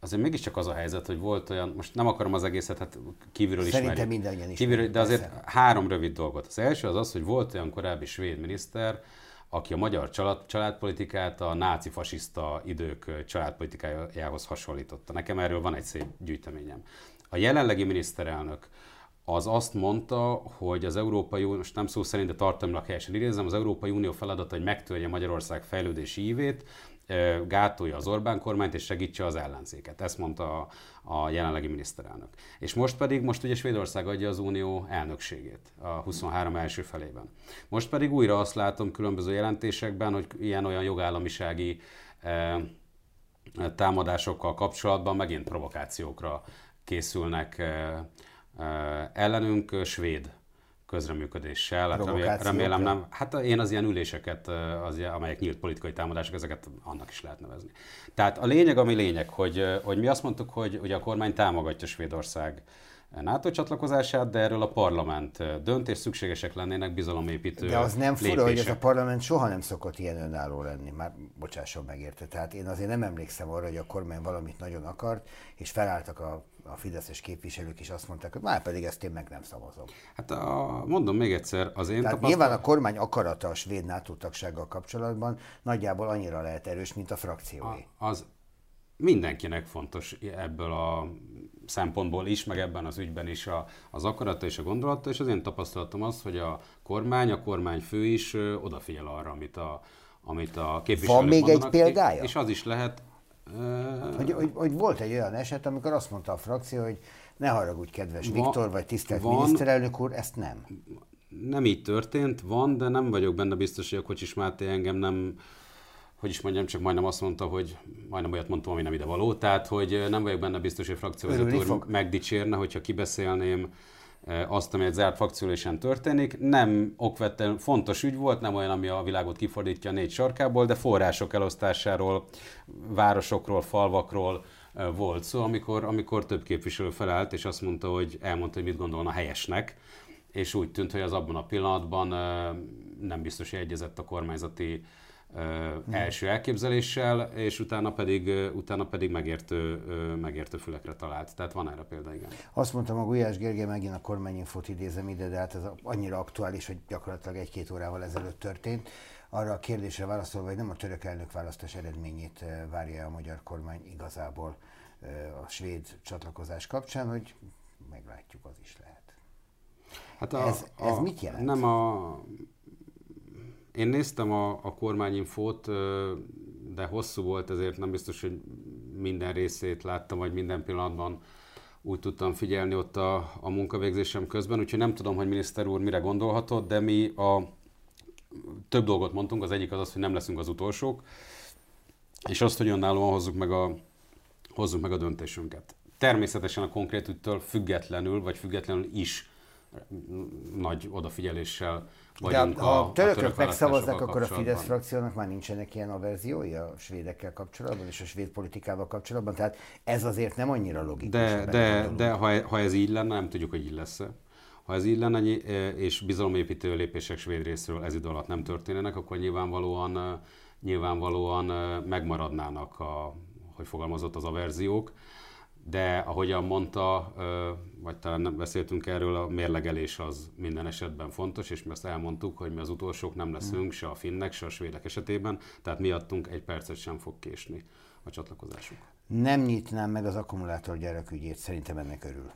azért mégiscsak az a helyzet, hogy volt olyan, most nem akarom az egészet hát kívülről is Szerintem mindannyian is. Kívülről, de azért persze. három rövid dolgot. Az első az az, hogy volt olyan korábbi svéd miniszter, aki a magyar család, családpolitikát a náci fasiszta idők családpolitikájához hasonlította. Nekem erről van egy szép gyűjteményem. A jelenlegi miniszterelnök az azt mondta, hogy az Európai Unió, most nem szó szerint, de tartalmilag helyesen idézem, az Európai Unió feladata, hogy megtörje Magyarország fejlődési ívét, gátolja az Orbán kormányt és segítse az ellenzéket. Ezt mondta a, a jelenlegi miniszterelnök. És most pedig, most ugye Svédország adja az unió elnökségét a 23 első felében. Most pedig újra azt látom különböző jelentésekben, hogy ilyen-olyan jogállamisági támadásokkal kapcsolatban megint provokációkra készülnek ellenünk svéd közreműködéssel. Hát remélem nem. Hát én az ilyen üléseket, az, amelyek nyílt politikai támadások, ezeket annak is lehet nevezni. Tehát a lényeg, ami lényeg, hogy, hogy mi azt mondtuk, hogy ugye a kormány támogatja Svédország NATO csatlakozását, de erről a parlament dönt, és szükségesek lennének bizalomépítő De az nem fura, hogy ez a parlament soha nem szokott ilyen önálló lenni, már bocsásson megérte. Tehát én azért nem emlékszem arra, hogy a kormány valamit nagyon akart, és felálltak a a fideszes képviselők is azt mondták, hogy már pedig ezt én meg nem szavazom. Hát a, mondom még egyszer, az én Tehát nyilván a kormány akarata a svéd NATO tagsággal kapcsolatban nagyjából annyira lehet erős, mint a frakciói. A, az mindenkinek fontos ebből a szempontból is, meg ebben az ügyben is a, az akarata és a gondolata, és az én tapasztalatom az, hogy a kormány, a kormányfő is ö, odafigyel arra, amit a, amit a képviselők Van még mondanak, egy példája? És az is lehet, hogy, hogy, hogy volt egy olyan eset, amikor azt mondta a frakció, hogy ne haragudj, kedves van, Viktor, vagy tisztelt van, miniszterelnök úr, ezt nem. Nem így történt, van, de nem vagyok benne biztos, hogy a Kocsis Máté engem nem, hogy is mondjam, csak majdnem azt mondta, hogy majdnem olyat mondtam, ami nem ide való, tehát hogy nem vagyok benne biztos, hogy a frakcióvezető úr megdicsérne, hogyha kibeszélném azt, ami egy zárt frakciólésen történik. Nem okvetlen fontos ügy volt, nem olyan, ami a világot kifordítja a négy sarkából, de források elosztásáról, városokról, falvakról volt szó, amikor, amikor több képviselő felállt, és azt mondta, hogy elmondta, hogy mit gondolna helyesnek, és úgy tűnt, hogy az abban a pillanatban nem biztos, hogy egyezett a kormányzati. Első elképzeléssel, és utána pedig, utána pedig megértő, megértő fülekre talált. Tehát van erre példa, igen. Azt mondtam, a Gulyás Gergely megint a kormányinfót idézem ide, de hát ez annyira aktuális, hogy gyakorlatilag egy-két órával ezelőtt történt. Arra a kérdésre válaszolva, hogy nem a török elnök választás eredményét várja a magyar kormány igazából a svéd csatlakozás kapcsán, hogy meglátjuk, az is lehet. Hát a, ez, ez a, mit jelent? Nem a én néztem a, a kormányinfót, de hosszú volt, ezért nem biztos, hogy minden részét láttam, vagy minden pillanatban úgy tudtam figyelni ott a, a munkavégzésem közben, úgyhogy nem tudom, hogy miniszter úr mire gondolhatott, de mi a több dolgot mondtunk, az egyik az az, hogy nem leszünk az utolsók, és azt, hogy önállóan hozzuk meg a, hozzuk meg a döntésünket. Természetesen a konkrét ügytől függetlenül, vagy függetlenül is nagy odafigyeléssel vagyunk De ha a, a törökök török megszavazzák, akkor a Fidesz frakciónak már nincsenek ilyen averziói a svédekkel kapcsolatban és a svéd politikával kapcsolatban, tehát ez azért nem annyira logikus. De, de, de ha, ha ez így lenne, nem tudjuk, hogy így lesz -e. Ha ez így lenne, és bizalomépítő lépések svéd részről ez idő alatt nem történnek, akkor nyilvánvalóan, nyilvánvalóan megmaradnának a, hogy fogalmazott az averziók de ahogyan mondta, vagy talán nem beszéltünk erről, a mérlegelés az minden esetben fontos, és mi azt elmondtuk, hogy mi az utolsók nem leszünk, se a finnek, se a svédek esetében, tehát miattunk egy percet sem fog késni a csatlakozásuk. Nem nyitnám meg az akkumulátorgyárak ügyét, szerintem ennek örül.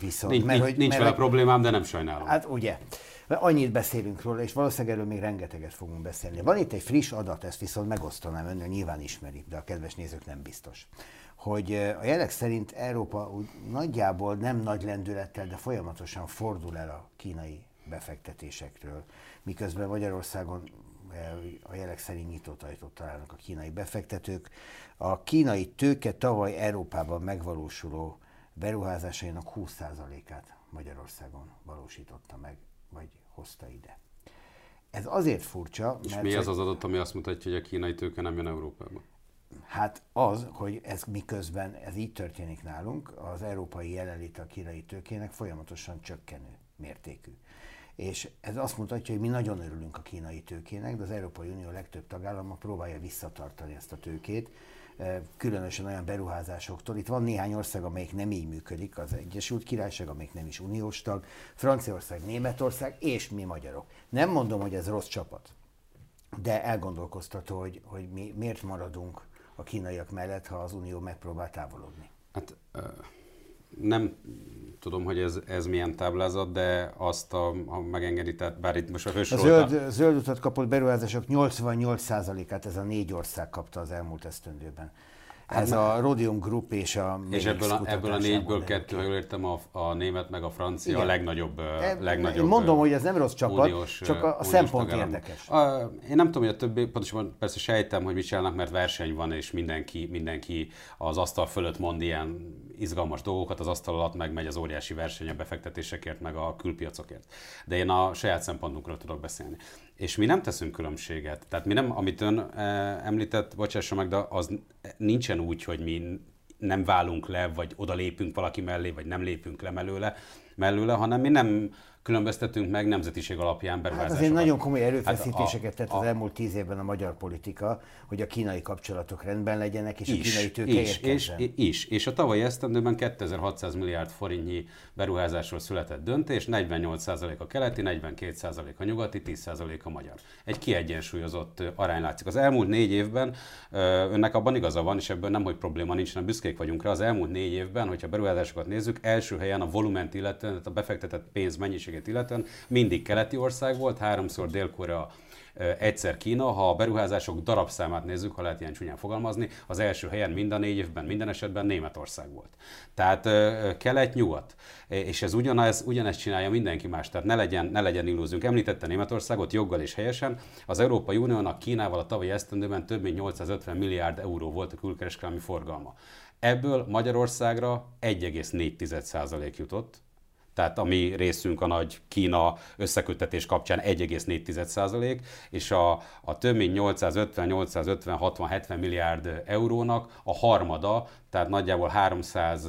Viszont, nincs, mert, hogy, nincs mert, vele problémám, de nem sajnálom. Hát ugye, mert annyit beszélünk róla, és valószínűleg erről még rengeteget fogunk beszélni. Van itt egy friss adat, ezt viszont megosztanám önnel, nyilván ismerik, de a kedves nézők nem biztos hogy a jelek szerint Európa úgy nagyjából nem nagy lendülettel, de folyamatosan fordul el a kínai befektetésekről, miközben Magyarországon a jelek szerint nyitott ajtót találnak a kínai befektetők. A kínai tőke tavaly Európában megvalósuló beruházásainak 20%-át Magyarországon valósította meg, vagy hozta ide. Ez azért furcsa, És mert... mi az az adat, ami azt mutatja, hogy a kínai tőke nem jön Európába? Hát az, hogy ez miközben ez így történik nálunk, az európai jelenlét a kínai tőkének folyamatosan csökkenő mértékű. És ez azt mutatja, hogy mi nagyon örülünk a kínai tőkének, de az Európai Unió legtöbb tagállama próbálja visszatartani ezt a tőkét, különösen olyan beruházásoktól. Itt van néhány ország, amelyik nem így működik, az Egyesült Királyság, amelyik nem is uniós tag, Franciaország, Németország és mi magyarok. Nem mondom, hogy ez rossz csapat, de elgondolkoztató, hogy, hogy mi miért maradunk a kínaiak mellett, ha az Unió megpróbál távolodni? Hát nem tudom, hogy ez, ez milyen táblázat, de azt a, a megengedi, tehát bár itt most a A fősorolta... zöld, zöld utat kapott beruházások 88%-át ez a négy ország kapta az elmúlt esztendőben. Ez a Rhodium Group és a És ebből a, ebből a négyből kettő, ha jól értem, a, a német meg a francia Igen. a legnagyobb, E- legnagyobb Én mondom, hogy ez nem rossz csapat, uniós, csak a, a szempont tagállam. érdekes. A, én nem tudom, hogy a többi, pontosan persze sejtem, hogy mit csinálnak, mert verseny van, és mindenki, mindenki az asztal fölött mond ilyen izgalmas dolgokat, az asztal alatt meg megy az óriási verseny a befektetésekért, meg a külpiacokért. De én a saját szempontunkról tudok beszélni. És mi nem teszünk különbséget. Tehát mi nem, amit ön eh, említett, bocsássa meg, de az nincsen úgy, hogy mi nem válunk le, vagy oda lépünk valaki mellé, vagy nem lépünk le mellőle, mellőle hanem mi nem különböztetünk meg nemzetiség alapján Hát beruházásokat. azért nagyon komoly erőfeszítéseket Hát tett a- az elmúlt tíz évben a magyar politika, hogy a kínai kapcsolatok rendben legyenek, és a is, kínai tőke is, és, is, és a tavalyi esztendőben 2600 milliárd forintnyi beruházásról született döntés, 48% a keleti, 42% a nyugati, 10% a magyar. Egy kiegyensúlyozott arány látszik. Az elmúlt négy évben önnek abban igaza van, és ebből nem, hogy probléma nincs, hanem büszkék vagyunk rá. Az elmúlt négy évben, hogyha beruházásokat nézzük, első helyen a volument tehát a befektetett pénz mennyiségét illetően mindig keleti ország volt, háromszor Dél-Korea egyszer Kína, ha a beruházások darabszámát nézzük, ha lehet ilyen csúnyán fogalmazni, az első helyen minden négy évben, minden esetben Németország volt. Tehát kelet-nyugat. És ez ugyanez, ugyanezt csinálja mindenki más, tehát ne legyen, ne legyen illúziunk. Említette Németországot joggal és helyesen. Az Európai Uniónak Kínával a tavalyi esztendőben több mint 850 milliárd euró volt a külkereskedelmi forgalma. Ebből Magyarországra 1,4% jutott, tehát a mi részünk a nagy Kína összeköttetés kapcsán 1,4 és a, a több mint 850, 850, 60, 70 milliárd eurónak a harmada, tehát nagyjából 300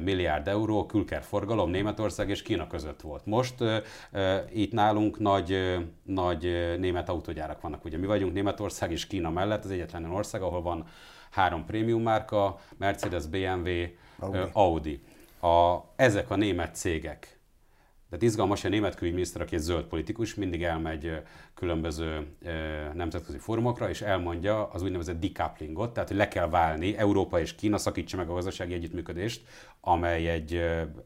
milliárd euró külkerforgalom Németország és Kína között volt. Most uh, uh, itt nálunk nagy, uh, nagy uh, német autógyárak vannak. Ugye mi vagyunk Németország és Kína mellett az egyetlen ország, ahol van három prémium márka, Mercedes, BMW, Audi. Audi. A, ezek a német cégek, tehát izgalmas, hogy a német külügyminiszter, aki egy zöld politikus, mindig elmegy különböző nemzetközi fórumokra, és elmondja az úgynevezett decouplingot, tehát hogy le kell válni, Európa és Kína szakítsa meg a gazdasági együttműködést, amely egy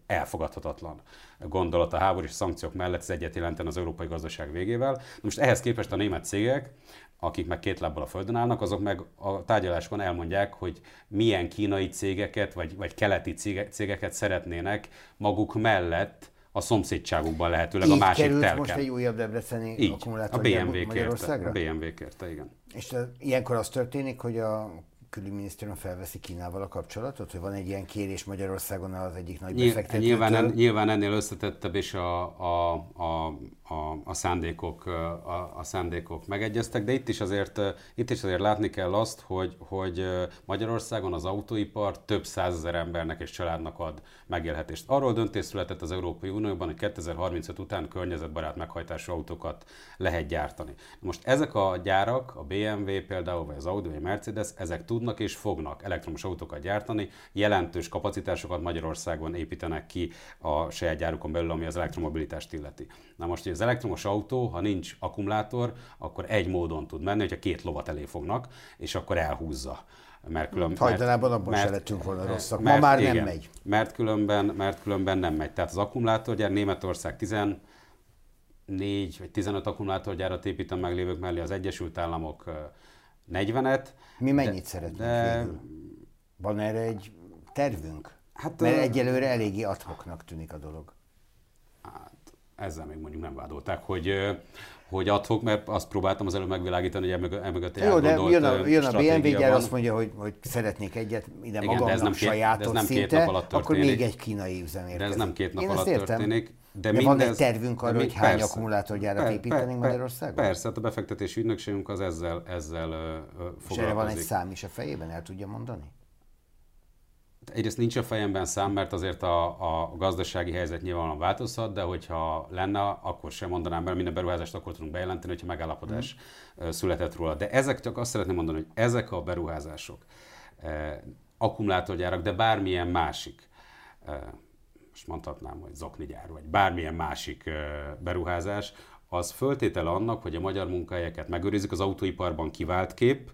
elfogadhatatlan gondolat a háborús szankciók mellett, ez egyet jelenten az európai gazdaság végével. Most ehhez képest a német cégek, akik meg két lábbal a földön állnak, azok meg a tárgyaláskon elmondják, hogy milyen kínai cégeket, vagy, vagy keleti cége- cégeket szeretnének maguk mellett a szomszédságukban lehetőleg a Így másik került telken. most egy újabb debreceni Így, a BMW kérte. Magyarországra? A BMW kérte, igen. És te, ilyenkor az történik, hogy a külügyminisztérium felveszi Kínával a kapcsolatot, hogy van egy ilyen kérés Magyarországon az egyik nagy befektetőtől. nyilván, nyilván ennél összetettebb, és a, a, a, a, a, szándékok, a, a szándékok megegyeztek, de itt is azért, itt is azért látni kell azt, hogy, hogy Magyarországon az autóipar több százezer embernek és családnak ad megélhetést. Arról döntés született az Európai Unióban, hogy 2035 után környezetbarát meghajtású autókat lehet gyártani. Most ezek a gyárak, a BMW például, vagy az Audi, vagy a Mercedes, ezek tudnak és fognak elektromos autókat gyártani, jelentős kapacitásokat Magyarországon építenek ki a saját gyárukon belül, ami az elektromobilitást illeti. Na most, hogy az elektromos autó, ha nincs akkumulátor, akkor egy módon tud menni, hogyha két lovat elé fognak, és akkor elhúzza. Mert külön, Hajdanában abban se lettünk volna rosszak. Ma már nem megy. Mert különben, mert különben nem megy. Tehát az akkumulátorgyár Németország 14 vagy 15 akkumulátorgyárat épít a meglévők mellé, az Egyesült Államok 40-et. Mi mennyit de, szeretnénk de... végül? Van erre egy tervünk? Hát, Mert egyelőre eléggé adhoknak tűnik a dolog. Hát, ezzel még mondjuk nem vádolták, hogy, hogy adhok, mert azt próbáltam az előbb megvilágítani, hogy emögött Jó, de jön a, jön a BMW gyár, azt mondja, hogy, hogy szeretnék egyet ide Igen, magamnak, ez nem sajátos két, ez nem szinte, két nap alatt akkor még egy kínai üzem érkezik. De ez nem két nap Én alatt történik. De, de mindez, van egy tervünk arra, hogy hány akkumulátorgyárat építenénk per, Magyarországon? Persze, hát a befektetési ügynökségünk az ezzel, ezzel foglalkozik. És erre van egy szám is a fejében, el tudja mondani? Egyrészt nincs a fejemben szám, mert azért a, a gazdasági helyzet nyilvánvalóan változhat, de hogyha lenne, akkor sem mondanám, mert minden beruházást akkor tudunk bejelenteni, hogyha megállapodás mm. született róla. De ezek, csak azt szeretném mondani, hogy ezek a beruházások, eh, akkumulátorgyárak, de bármilyen másik, eh, most mondhatnám, hogy zoknigyár, vagy bármilyen másik eh, beruházás, az föltétele annak, hogy a magyar munkahelyeket megőrizik, az autóiparban kivált kép,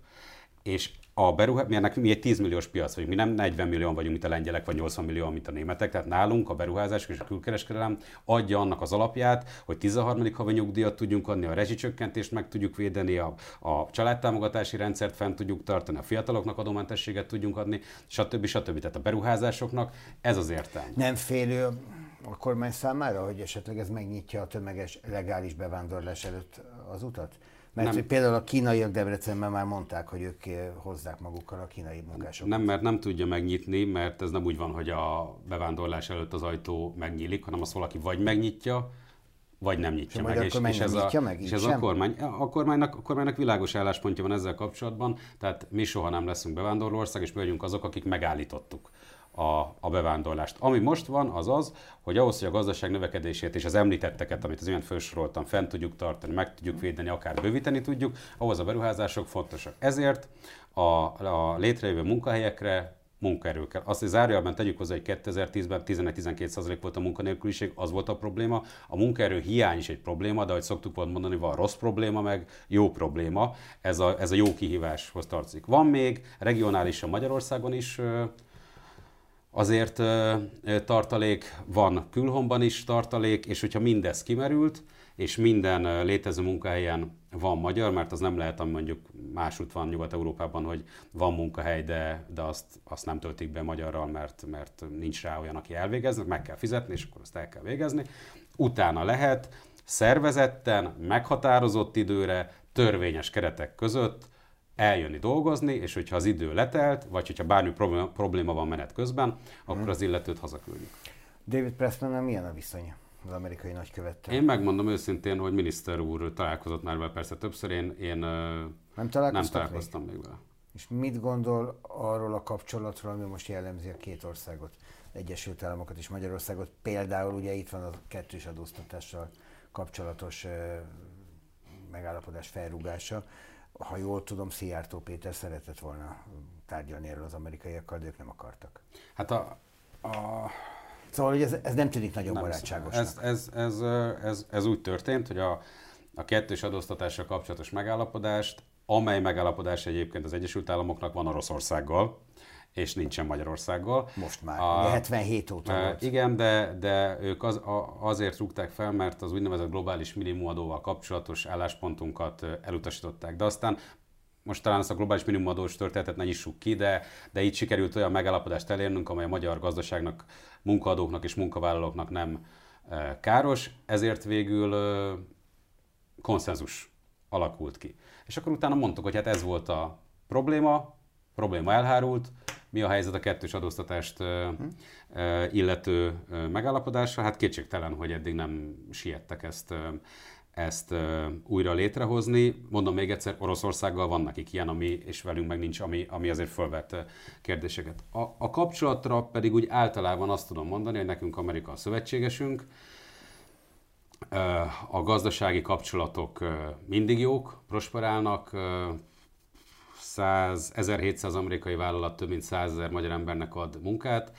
és a beruhá... mi, ennek, mi egy 10 milliós piac vagyunk, mi nem 40 millió vagyunk, mint a lengyelek, vagy 80 millió, mint a németek, tehát nálunk a beruházás és a külkereskedelem adja annak az alapját, hogy 13. havi nyugdíjat tudjunk adni, a rezsicsökkentést meg tudjuk védeni, a, a családtámogatási rendszert fent tudjuk tartani, a fiataloknak adómentességet tudjunk adni, stb. stb. Tehát a beruházásoknak ez az értelme. Nem félő a kormány számára, hogy esetleg ez megnyitja a tömeges legális bevándorlás előtt az utat? Mert nem. például a kínaiak Debrecenben már mondták, hogy ők hozzák magukkal a kínai munkásokat. Nem, mert nem tudja megnyitni, mert ez nem úgy van, hogy a bevándorlás előtt az ajtó megnyílik, hanem azt valaki vagy megnyitja, vagy nem nyitja meg. És, és, ez, a, meg, és ez a, kormány, a, kormánynak, a kormánynak világos álláspontja van ezzel kapcsolatban, tehát mi soha nem leszünk bevándorlóország, és mi vagyunk azok, akik megállítottuk a, a bevándorlást. Ami most van, az az, hogy ahhoz, hogy a gazdaság növekedését és az említetteket, amit az imént felsoroltam, fent tudjuk tartani, meg tudjuk védeni, akár bővíteni tudjuk, ahhoz a beruházások fontosak. Ezért a, a létrejövő munkahelyekre munkaerő kell. Azt, zárójelben tegyük hozzá, hogy 2010-ben 11-12% volt a munkanélküliség, az volt a probléma. A munkaerő hiány is egy probléma, de ahogy szoktuk volt mondani, van rossz probléma, meg jó probléma. Ez a, ez a jó kihíváshoz tartozik. Van még regionálisan Magyarországon is azért tartalék van külhomban is tartalék, és hogyha mindez kimerült, és minden létező munkahelyen van magyar, mert az nem lehet, ami mondjuk másút van Nyugat-Európában, hogy van munkahely, de, de azt, azt nem töltik be magyarral, mert, mert nincs rá olyan, aki elvégeznek, meg kell fizetni, és akkor azt el kell végezni. Utána lehet szervezetten, meghatározott időre, törvényes keretek között eljönni dolgozni, és hogyha az idő letelt, vagy hogyha bármi probléma, probléma van menet közben, akkor az illetőt hazaküldjük. David Pressman milyen a viszony az amerikai nagykövettel? Én megmondom őszintén, hogy miniszter úr találkozott már vele persze többször, én, én nem, nem találkoztam még? még vele. És mit gondol arról a kapcsolatról, ami most jellemzi a két országot, Egyesült Államokat és Magyarországot? Például ugye itt van a kettős adóztatással kapcsolatos megállapodás felrúgása ha jól tudom, Szijjártó Péter szeretett volna tárgyalni erről az amerikaiakkal, de ők nem akartak. Hát a... a... Szóval hogy ez, ez nem tűnik nagyon nem, barátságosnak. Ez, ez, ez, ez, ez úgy történt, hogy a, a kettős adóztatással kapcsolatos megállapodást, amely megállapodás egyébként az Egyesült Államoknak van Oroszországgal, és nincsen Magyarországgal. Most már, a, 77 óta e, volt. Igen, de, de ők az, a, azért rúgták fel, mert az úgynevezett globális minimumadóval kapcsolatos álláspontunkat elutasították. De aztán most talán ezt a globális minimumadós történetet ne nyissuk ki, de, de így sikerült olyan megállapodást elérnünk, amely a magyar gazdaságnak, munkaadóknak és munkavállalóknak nem káros, ezért végül konszenzus alakult ki. És akkor utána mondtuk, hogy hát ez volt a probléma, probléma elhárult, mi a helyzet a kettős adóztatást illető megállapodásra? Hát kétségtelen, hogy eddig nem siettek ezt, ezt újra létrehozni. Mondom még egyszer, Oroszországgal van nekik ilyen, ami, és velünk meg nincs, ami, ami azért fölvett kérdéseket. A, a kapcsolatra pedig úgy általában azt tudom mondani, hogy nekünk Amerika a szövetségesünk, a gazdasági kapcsolatok mindig jók, prosperálnak, 100, 1700 amerikai vállalat több mint 100 ezer magyar embernek ad munkát.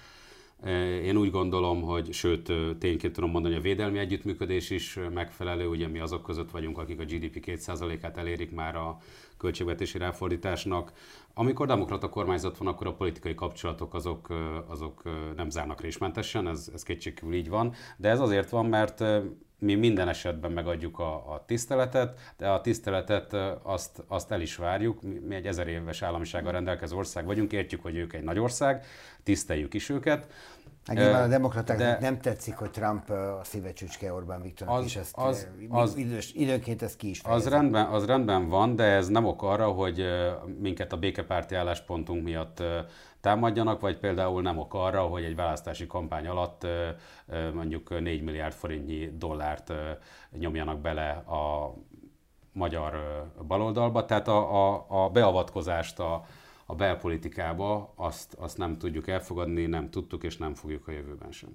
Én úgy gondolom, hogy sőt, tényként tudom mondani, a védelmi együttműködés is megfelelő, ugye mi azok között vagyunk, akik a GDP 2%-át elérik már a költségvetési ráfordításnak. Amikor demokrata kormányzat van, akkor a politikai kapcsolatok azok, azok nem zárnak résmentesen, ez, ez kétségkívül így van, de ez azért van, mert mi minden esetben megadjuk a, a tiszteletet, de a tiszteletet azt, azt el is várjuk. Mi egy ezer éves államisággal rendelkező ország vagyunk, értjük, hogy ők egy nagy ország, tiszteljük is őket. Hát nyilván a demokratáknak de nem tetszik, hogy Trump a szívecsücske Orbán Viktornak az, is ezt az, az, idős, időnként ezt ki is az rendben, az rendben van, de ez nem ok arra, hogy minket a békepárti álláspontunk miatt támadjanak, vagy például nem ok arra, hogy egy választási kampány alatt mondjuk 4 milliárd forintnyi dollárt nyomjanak bele a magyar baloldalba. Tehát a, a, a beavatkozást a, a belpolitikába azt, azt nem tudjuk elfogadni, nem tudtuk és nem fogjuk a jövőben sem.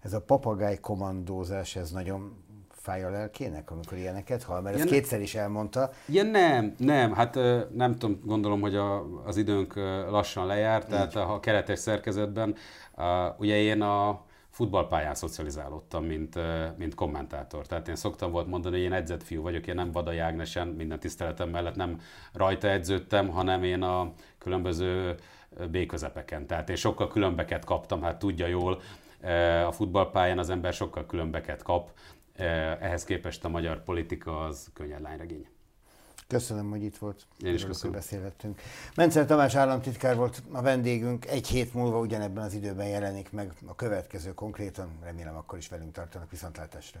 Ez a papagáj kommandózás, ez nagyon fáj a lelkének, amikor ilyeneket hall? Mert ezt ja, kétszer is elmondta. Ja nem, nem, hát nem tudom, gondolom, hogy a, az időnk lassan lejárt, tehát a keretes szerkezetben, ugye én a futballpályán szocializálódtam, mint, mint kommentátor. Tehát én szoktam volt mondani, hogy én edzett fiú vagyok, én nem Vadai Ágnesen, minden tiszteletem mellett nem rajta edződtem, hanem én a különböző B-közepeken. Tehát én sokkal különbeket kaptam, hát tudja jól, a futballpályán az ember sokkal különbeket kap, ehhez képest a magyar politika az könnyed lányregény. Köszönöm, hogy itt volt. Én is köszönöm. Beszélhettünk. Mencer Tamás államtitkár volt a vendégünk. Egy hét múlva ugyanebben az időben jelenik meg a következő konkrétan. Remélem akkor is velünk tartanak viszontlátásra.